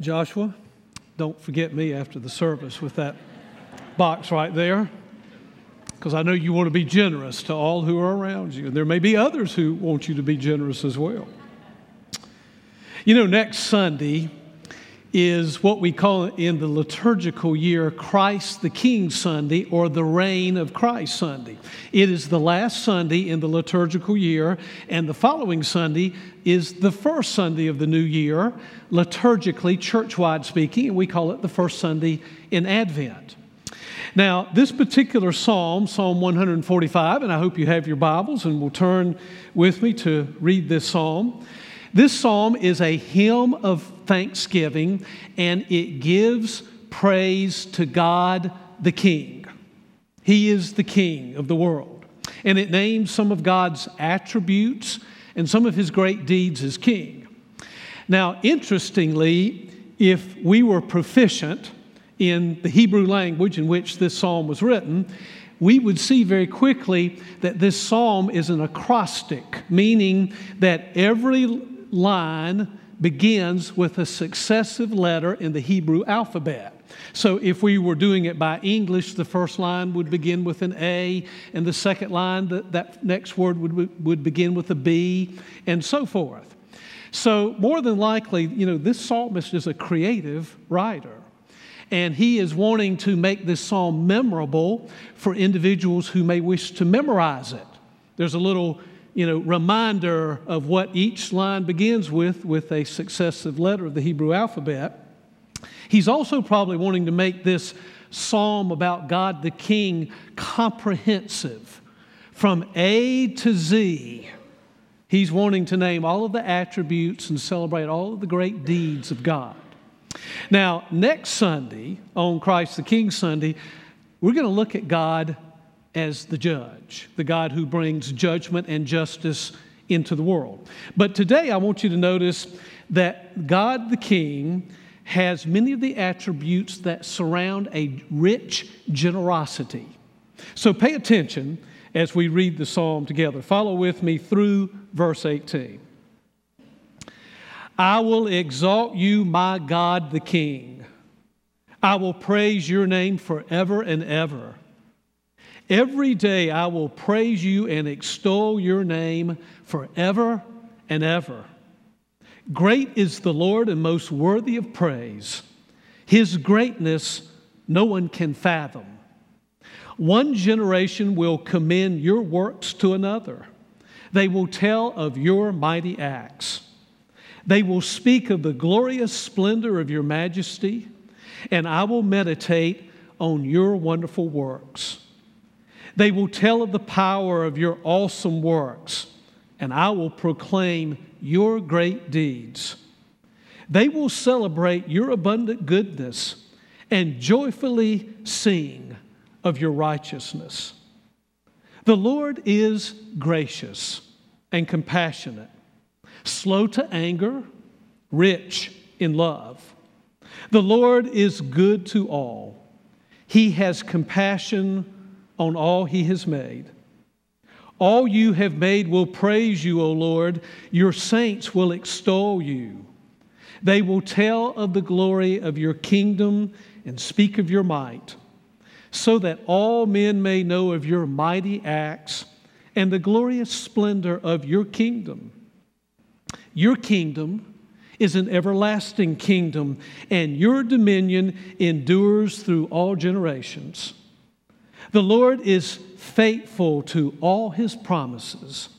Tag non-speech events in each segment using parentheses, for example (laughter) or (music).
Joshua, don't forget me after the service with that box right there, because I know you want to be generous to all who are around you. And there may be others who want you to be generous as well. You know, next Sunday, is what we call in the liturgical year Christ the King Sunday or the Reign of Christ Sunday. It is the last Sunday in the liturgical year, and the following Sunday is the first Sunday of the new year, liturgically, church-wide speaking, and we call it the first Sunday in Advent. Now, this particular psalm, Psalm 145, and I hope you have your Bibles and will turn with me to read this psalm. This psalm is a hymn of thanksgiving and it gives praise to God the King. He is the King of the world. And it names some of God's attributes and some of his great deeds as King. Now, interestingly, if we were proficient in the Hebrew language in which this psalm was written, we would see very quickly that this psalm is an acrostic, meaning that every line begins with a successive letter in the Hebrew alphabet. So if we were doing it by English, the first line would begin with an A, and the second line, that, that next word would, would begin with a B, and so forth. So, more than likely, you know, this psalmist is a creative writer. And he is wanting to make this psalm memorable for individuals who may wish to memorize it. There's a little you know, reminder of what each line begins with, with a successive letter of the Hebrew alphabet. He's also probably wanting to make this psalm about God the King comprehensive from A to Z. He's wanting to name all of the attributes and celebrate all of the great deeds of God. Now, next Sunday, on Christ the King Sunday, we're going to look at God as the judge, the God who brings judgment and justice into the world. But today I want you to notice that God the King has many of the attributes that surround a rich generosity. So pay attention as we read the psalm together. Follow with me through verse 18. I will exalt you, my God the King. I will praise your name forever and ever. Every day I will praise you and extol your name forever and ever. Great is the Lord and most worthy of praise. His greatness no one can fathom. One generation will commend your works to another. They will tell of your mighty acts. They will speak of the glorious splendor of your majesty, and I will meditate on your wonderful works. They will tell of the power of your awesome works, and I will proclaim your great deeds. They will celebrate your abundant goodness and joyfully sing of your righteousness. The Lord is gracious and compassionate, slow to anger, rich in love. The Lord is good to all. He has compassion on all he has made. All you have made will praise you, O Lord. Your saints will extol you. They will tell of the glory of your kingdom and speak of your might, so that all men may know of your mighty acts and the glorious splendor of your kingdom. Your kingdom is an everlasting kingdom, and your dominion endures through all generations. The Lord is faithful to all his promises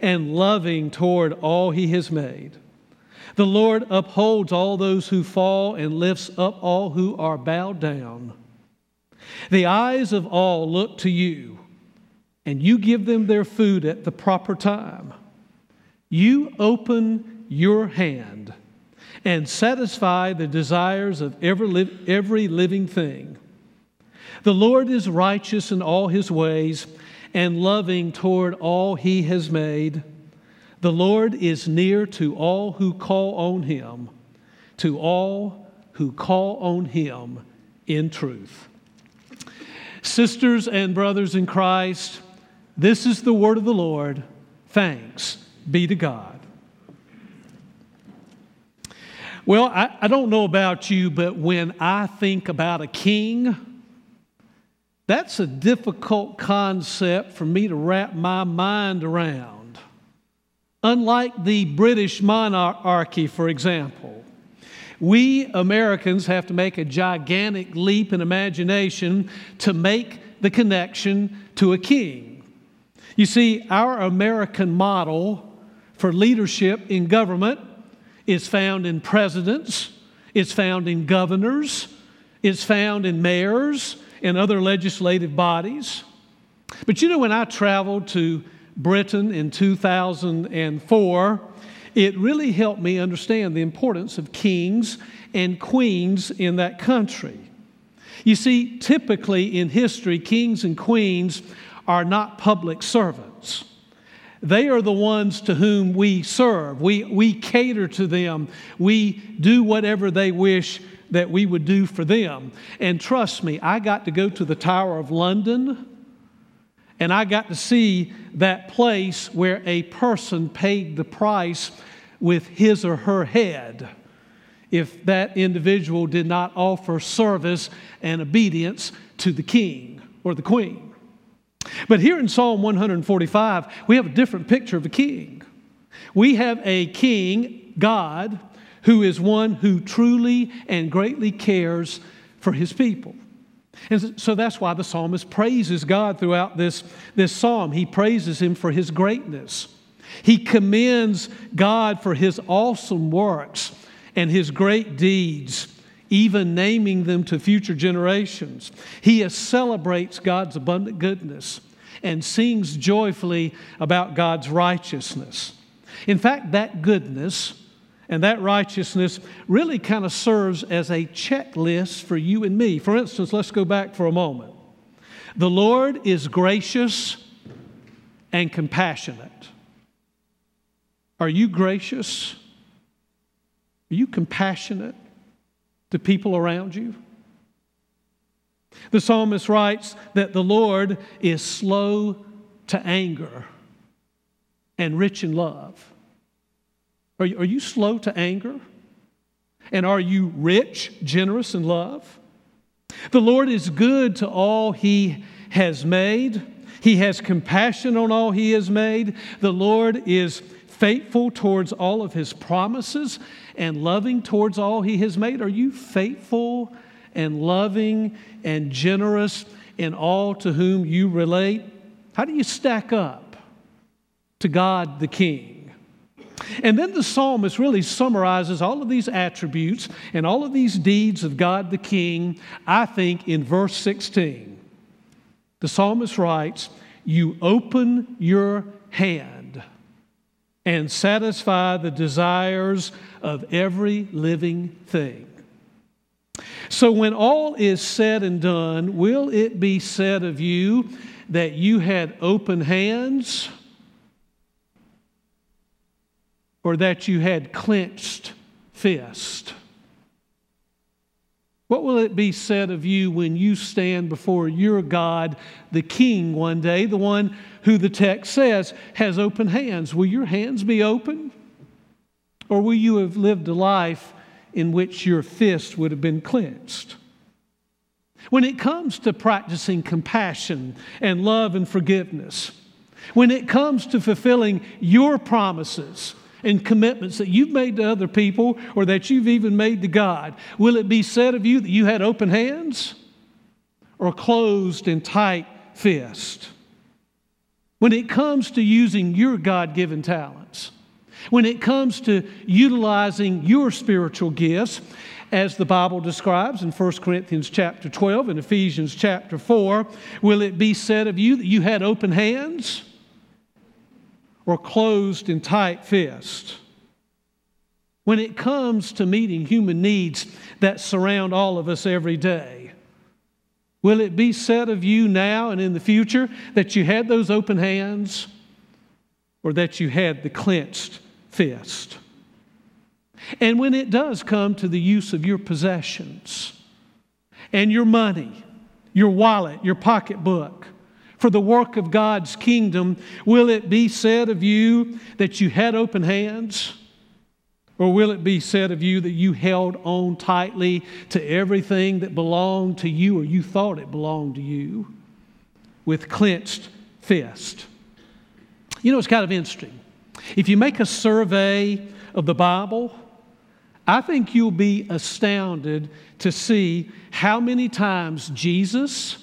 and loving toward all he has made. The Lord upholds all those who fall and lifts up all who are bowed down. The eyes of all look to you, and you give them their food at the proper time. You open your hand and satisfy the desires of every, every living thing. The Lord is righteous in all his ways and loving toward all he has made. The Lord is near to all who call on him, to all who call on him in truth. Sisters and brothers in Christ, this is the word of the Lord. Thanks be to God. Well, I, I don't know about you, but when I think about a king, that's a difficult concept for me to wrap my mind around. Unlike the British monarchy, for example, we Americans have to make a gigantic leap in imagination to make the connection to a king. You see, our American model for leadership in government is found in presidents, it's found in governors, it's found in mayors and other legislative bodies. But you know, when I traveled to Britain in 2004, it really helped me understand the importance of kings and queens in that country. You see, typically in history, kings and queens are not public servants. They are the ones to whom we serve. We, we cater to them. We do whatever they wish that we would do for them. And trust me, I got to go to the Tower of London and I got to see that place where a person paid the price with his or her head if that individual did not offer service and obedience to the king or the queen. But here in Psalm 145, we have a different picture of a king. We have a king, God, who is one who truly and greatly cares for his people. And so that's why the psalmist praises God throughout this, this psalm. He praises him for his greatness. He commends God for his awesome works and his great deeds, even naming them to future generations. He celebrates God's abundant goodness and sings joyfully about God's righteousness. In fact, that goodness and that righteousness really kind of serves as a checklist for you and me. For instance, let's go back for a moment. The Lord is gracious and compassionate. Are you gracious? Are you compassionate to people around you? The psalmist writes that the Lord is slow to anger and rich in love. Are you, are you slow to anger? And are you rich, generous in love? The Lord is good to all He has made. He has compassion on all He has made. The Lord is faithful towards all of His promises and loving towards all He has made. Are you faithful and loving and generous in all to whom you relate? How do you stack up to God the King? And then the psalmist really summarizes all of these attributes and all of these deeds of God the King, I think, in verse 16. The psalmist writes, You open your hand and satisfy the desires of every living thing. So, when all is said and done, will it be said of you that you had open hands? Or that you had clenched fist? What will it be said of you when you stand before your God, the King, one day, the one who the text says has open hands? Will your hands be open? Or will you have lived a life in which your fist would have been clenched? When it comes to practicing compassion and love and forgiveness, when it comes to fulfilling your promises, and commitments that you've made to other people or that you've even made to God? Will it be said of you that you had open hands or closed and tight fist? When it comes to using your God given talents, when it comes to utilizing your spiritual gifts, as the Bible describes in 1 Corinthians chapter 12 and Ephesians chapter 4, will it be said of you that you had open hands? Or closed in tight fist. When it comes to meeting human needs that surround all of us every day, will it be said of you now and in the future that you had those open hands or that you had the clenched fist? And when it does come to the use of your possessions and your money, your wallet, your pocketbook, for the work of God's kingdom, will it be said of you that you had open hands Or will it be said of you that you held on tightly to everything that belonged to you or you thought it belonged to you with clenched fist? You know, it's kind of interesting. If you make a survey of the Bible, I think you'll be astounded to see how many times Jesus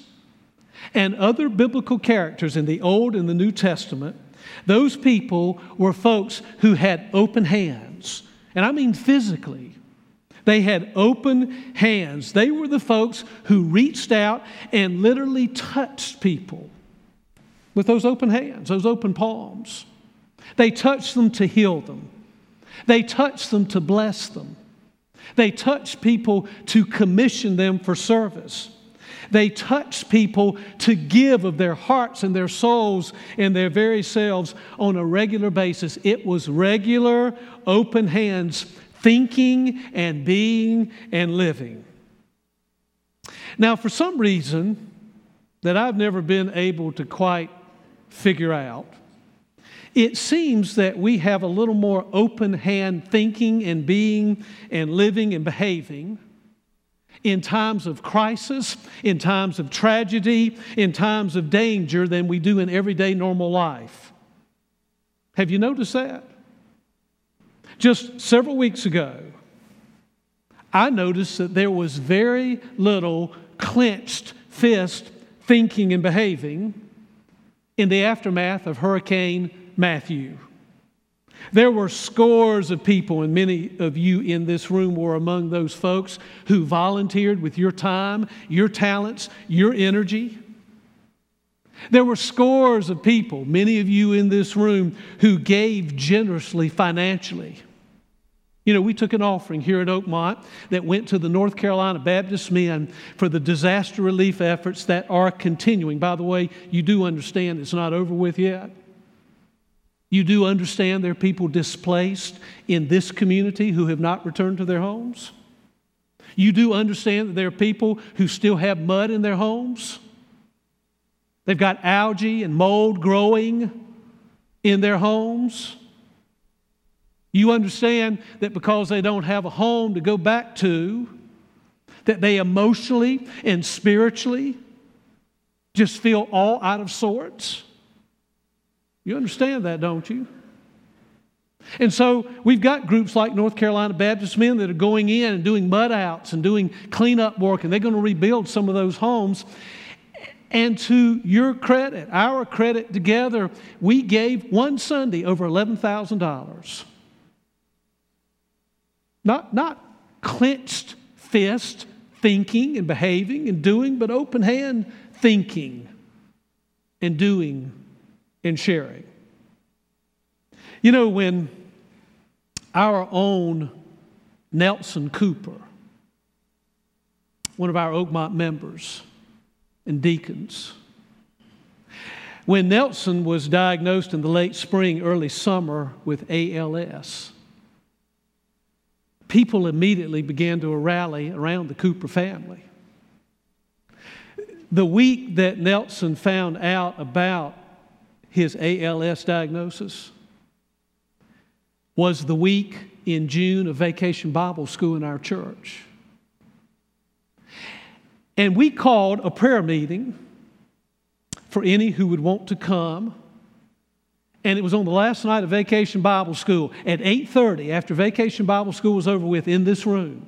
and other biblical characters in the Old and the New Testament, those people were folks who had open hands. And I mean physically. They had open hands. They were the folks who reached out and literally touched people with those open hands, those open palms. They touched them to heal them. They touched them to bless them. They touched people to commission them for service. They touched people to give of their hearts and their souls and their very selves on a regular basis. It was regular, open hands, thinking and being and living. Now, for some reason that I've never been able to quite figure out, it seems that we have a little more open hand thinking and being and living and behaving in times of crisis, in times of tragedy, in times of danger than we do in everyday normal life. Have you noticed that? Just several weeks ago, I noticed that there was very little clenched fist thinking and behaving in the aftermath of Hurricane Matthew. There were scores of people, and many of you in this room were among those folks who volunteered with your time, your talents, your energy. There were scores of people, many of you in this room, who gave generously financially. You know, we took an offering here at Oakmont that went to the North Carolina Baptist Men for the disaster relief efforts that are continuing. By the way, you do understand it's not over with yet. You do understand there are people displaced in this community who have not returned to their homes? You do understand that there are people who still have mud in their homes? They've got algae and mold growing in their homes? You understand that because they don't have a home to go back to, that they emotionally and spiritually just feel all out of sorts? You understand that, don't you? And so we've got groups like North Carolina Baptist Men that are going in and doing mud outs and doing cleanup work, and they're going to rebuild some of those homes. And to your credit, our credit together, we gave one Sunday over $11,000. Not, not clenched fist thinking and behaving and doing, but open hand thinking and doing in sharing. You know, when our own Nelson Cooper, one of our Oakmont members and deacons, when Nelson was diagnosed in the late spring, early summer with ALS, people immediately began to rally around the Cooper family. The week that Nelson found out about his ALS diagnosis was the week in June of Vacation Bible School in our church. And we called a prayer meeting for any who would want to come. And it was on the last night of Vacation Bible School at 8:30 after Vacation Bible School was over with in this room.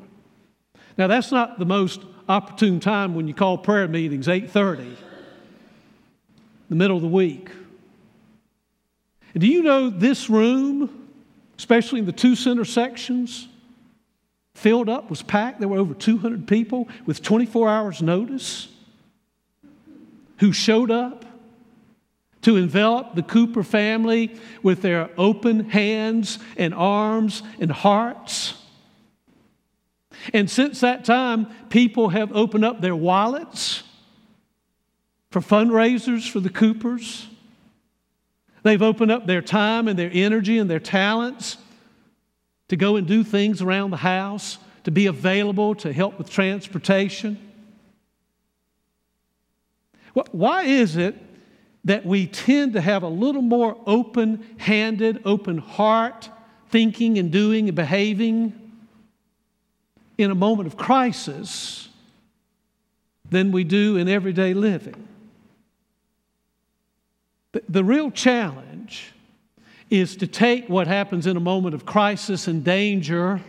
Now that's not the most opportune time when you call prayer meetings 8:30 the middle of the week. Do you know this room, especially in the two center sections, filled up, was packed? There were over 200 people with 24 hours' notice who showed up to envelop the Cooper family with their open hands and arms and hearts. And since that time, people have opened up their wallets for fundraisers for the Coopers. They've opened up their time and their energy and their talents to go and do things around the house, to be available to help with transportation. Why is it that we tend to have a little more open handed, open heart thinking and doing and behaving in a moment of crisis than we do in everyday living. The, real challenge is to take what happens in a moment of crisis and danger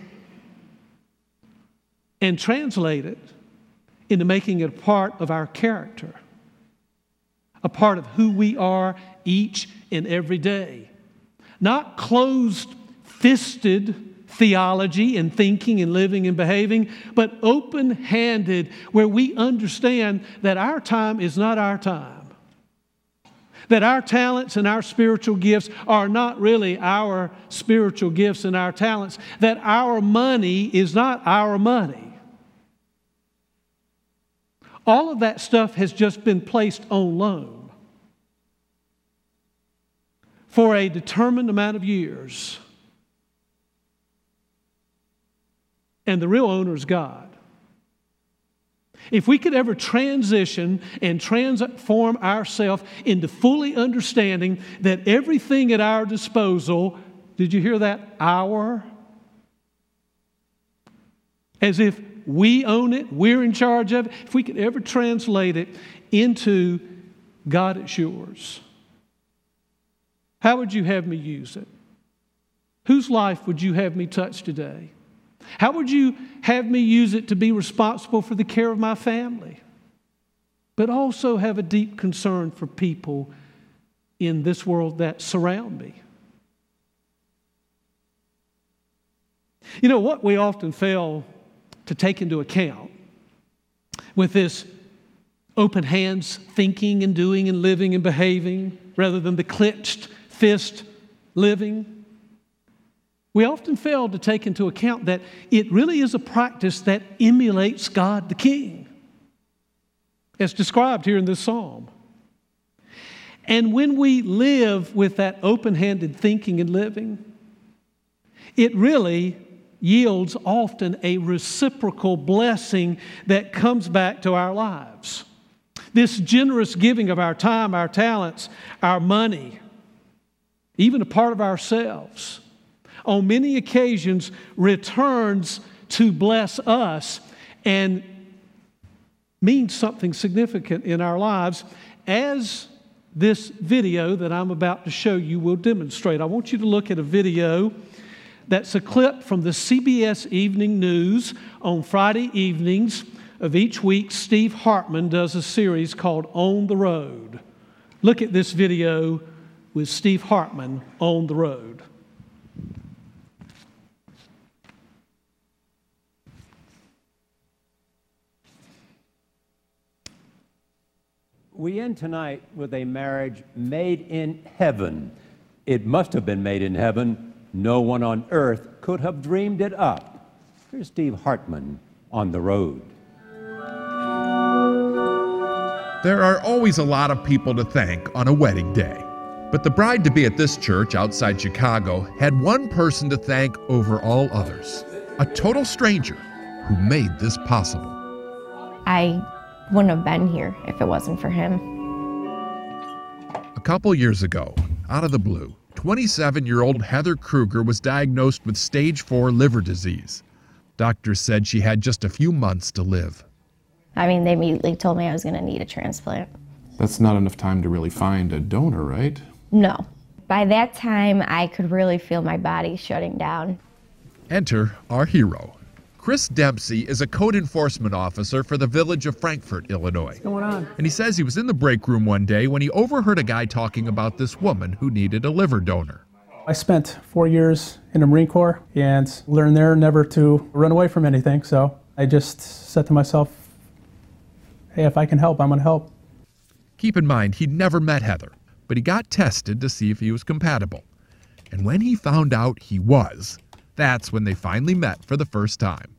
and translate it into making it a part of our character, a part of who we are each and every day. Not closed fisted theology and thinking and living and behaving, but open handed, where we understand that our time is not our time. That our talents and our spiritual gifts are not really our spiritual gifts and our talents. That our money is not our money. All of that stuff has just been placed on loan for a determined amount of years. And the real owner is God. If we could ever transition and transform ourselves into fully understanding that everything at our disposal, did you hear that? Our. As if we own it, we're in charge of it. If we could ever translate it into God, it's yours. How would you have me use it? Whose life would you have me touch today? How would you have me use it to be responsible for the care of my family, but also have a deep concern for people in this world that surround me? You know what we often fail to take into account with this open hands thinking and doing and living and behaving rather than the clenched fist living. We often fail to take into account that it really is a practice that emulates God the King, as described here in this psalm. And when we live with that open handed thinking and living, it really yields often a reciprocal blessing that comes back to our lives. This generous giving of our time, our talents, our money, even a part of ourselves, on many occasions returns to bless us and means something significant in our lives as this video that I'm about to show you will demonstrate. I want you to look at a video that's a clip from the CBS Evening News on Friday evenings of each week. Steve Hartman does a series called On the Road. Look at this video with Steve Hartman on the road. We end tonight with a marriage made in heaven. It must have been made in heaven no one on earth could have dreamed it up. Here's Steve Hartman on the road. There are always a lot of people to thank on a wedding day. But the bride to be at this church outside Chicago had one person to thank over all others a total stranger who made this possible. I wouldn't have been here if it wasn't for him. A couple years ago, out of the blue, 27 year old Heather Krueger was diagnosed with stage 4 liver disease. Doctors said she had just a few months to live. I mean, they immediately told me I was going to need a transplant. That's not enough time to really find a donor, right? No. By that time, I could really feel my body shutting down. Enter our hero. Chris Dempsey is a code enforcement officer for the village of Frankfort, Illinois. What's going on? And he says he was in the break room one day when he overheard a guy talking about this woman who needed a liver donor. I spent four years in the Marine Corps and learned there never to run away from anything. So I just said to myself, hey, if I can help, I'm going to help. Keep in mind, he'd never met Heather, but he got tested to see if he was compatible. And when he found out he was, that's when they finally met for the first time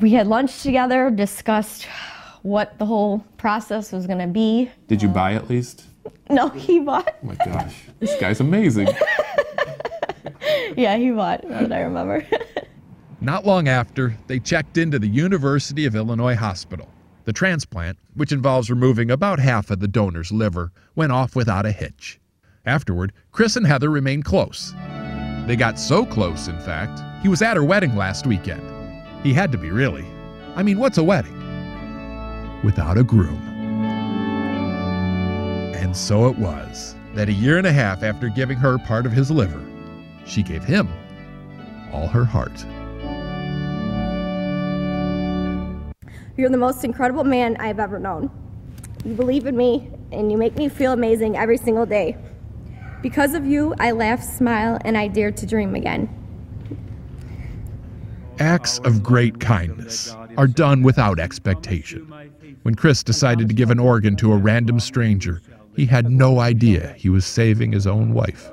we had lunch together, discussed what the whole process was going to be. Did you uh, buy at least? No, he bought. Oh my gosh, this guy's amazing. (laughs) yeah, he bought, what I remember. (laughs) Not long after, they checked into the University of Illinois Hospital. The transplant, which involves removing about half of the donor's liver, went off without a hitch. Afterward, Chris and Heather remained close. They got so close, in fact, he was at her wedding last weekend. He had to be, really. I mean, what's a wedding? Without a groom. And so it was that a year and a half after giving her part of his liver, she gave him all her heart. You're the most incredible man I've ever known. You believe in me, and you make me feel amazing every single day. Because of you, I laugh, smile, and I dare to dream again. Acts of great kindness are done without expectation. When Chris decided to give an organ to a random stranger, he had no idea he was saving his own wife.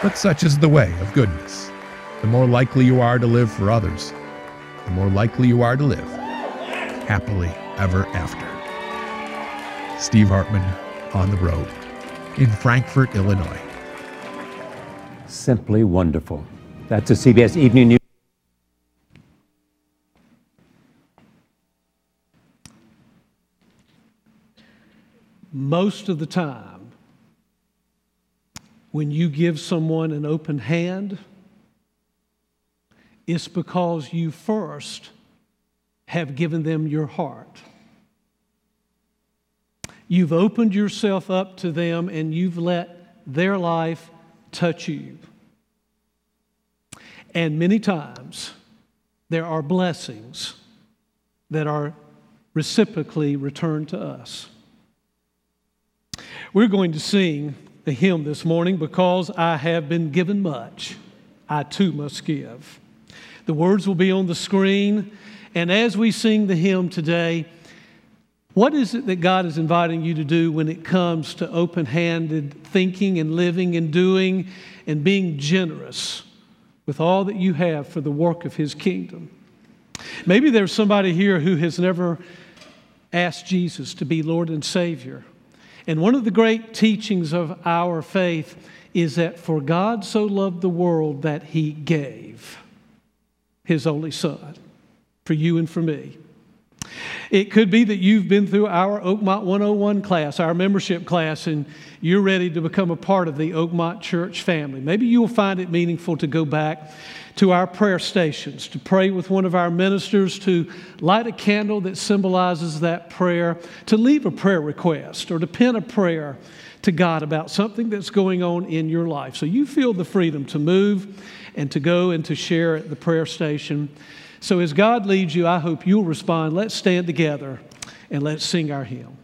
But such is the way of goodness. The more likely you are to live for others, the more likely you are to live happily ever after. Steve Hartman on the road in Frankfort, Illinois. Simply wonderful. That's a CBS Evening News. Most of the time, when you give someone an open hand, it's because you first have given them your heart. You've opened yourself up to them and you've let their life touch you. And many times, there are blessings that are reciprocally returned to us. We're going to sing the hymn this morning because I have been given much, I too must give. The words will be on the screen. And as we sing the hymn today, what is it that God is inviting you to do when it comes to open handed thinking and living and doing and being generous with all that you have for the work of His kingdom? Maybe there's somebody here who has never asked Jesus to be Lord and Savior. And one of the great teachings of our faith is that for God so loved the world that He gave His only Son for you and for me. It could be that you've been through our Oakmont 101 class, our membership class, and you're ready to become a part of the Oakmont Church family. Maybe you'll find it meaningful to go back to our prayer stations, to pray with one of our ministers, to light a candle that symbolizes that prayer, to leave a prayer request, or to pen a prayer to God about something that's going on in your life. So you feel the freedom to move and to go and to share at the prayer station. So as God leads you, I hope you'll respond. Let's stand together and let's sing our hymn.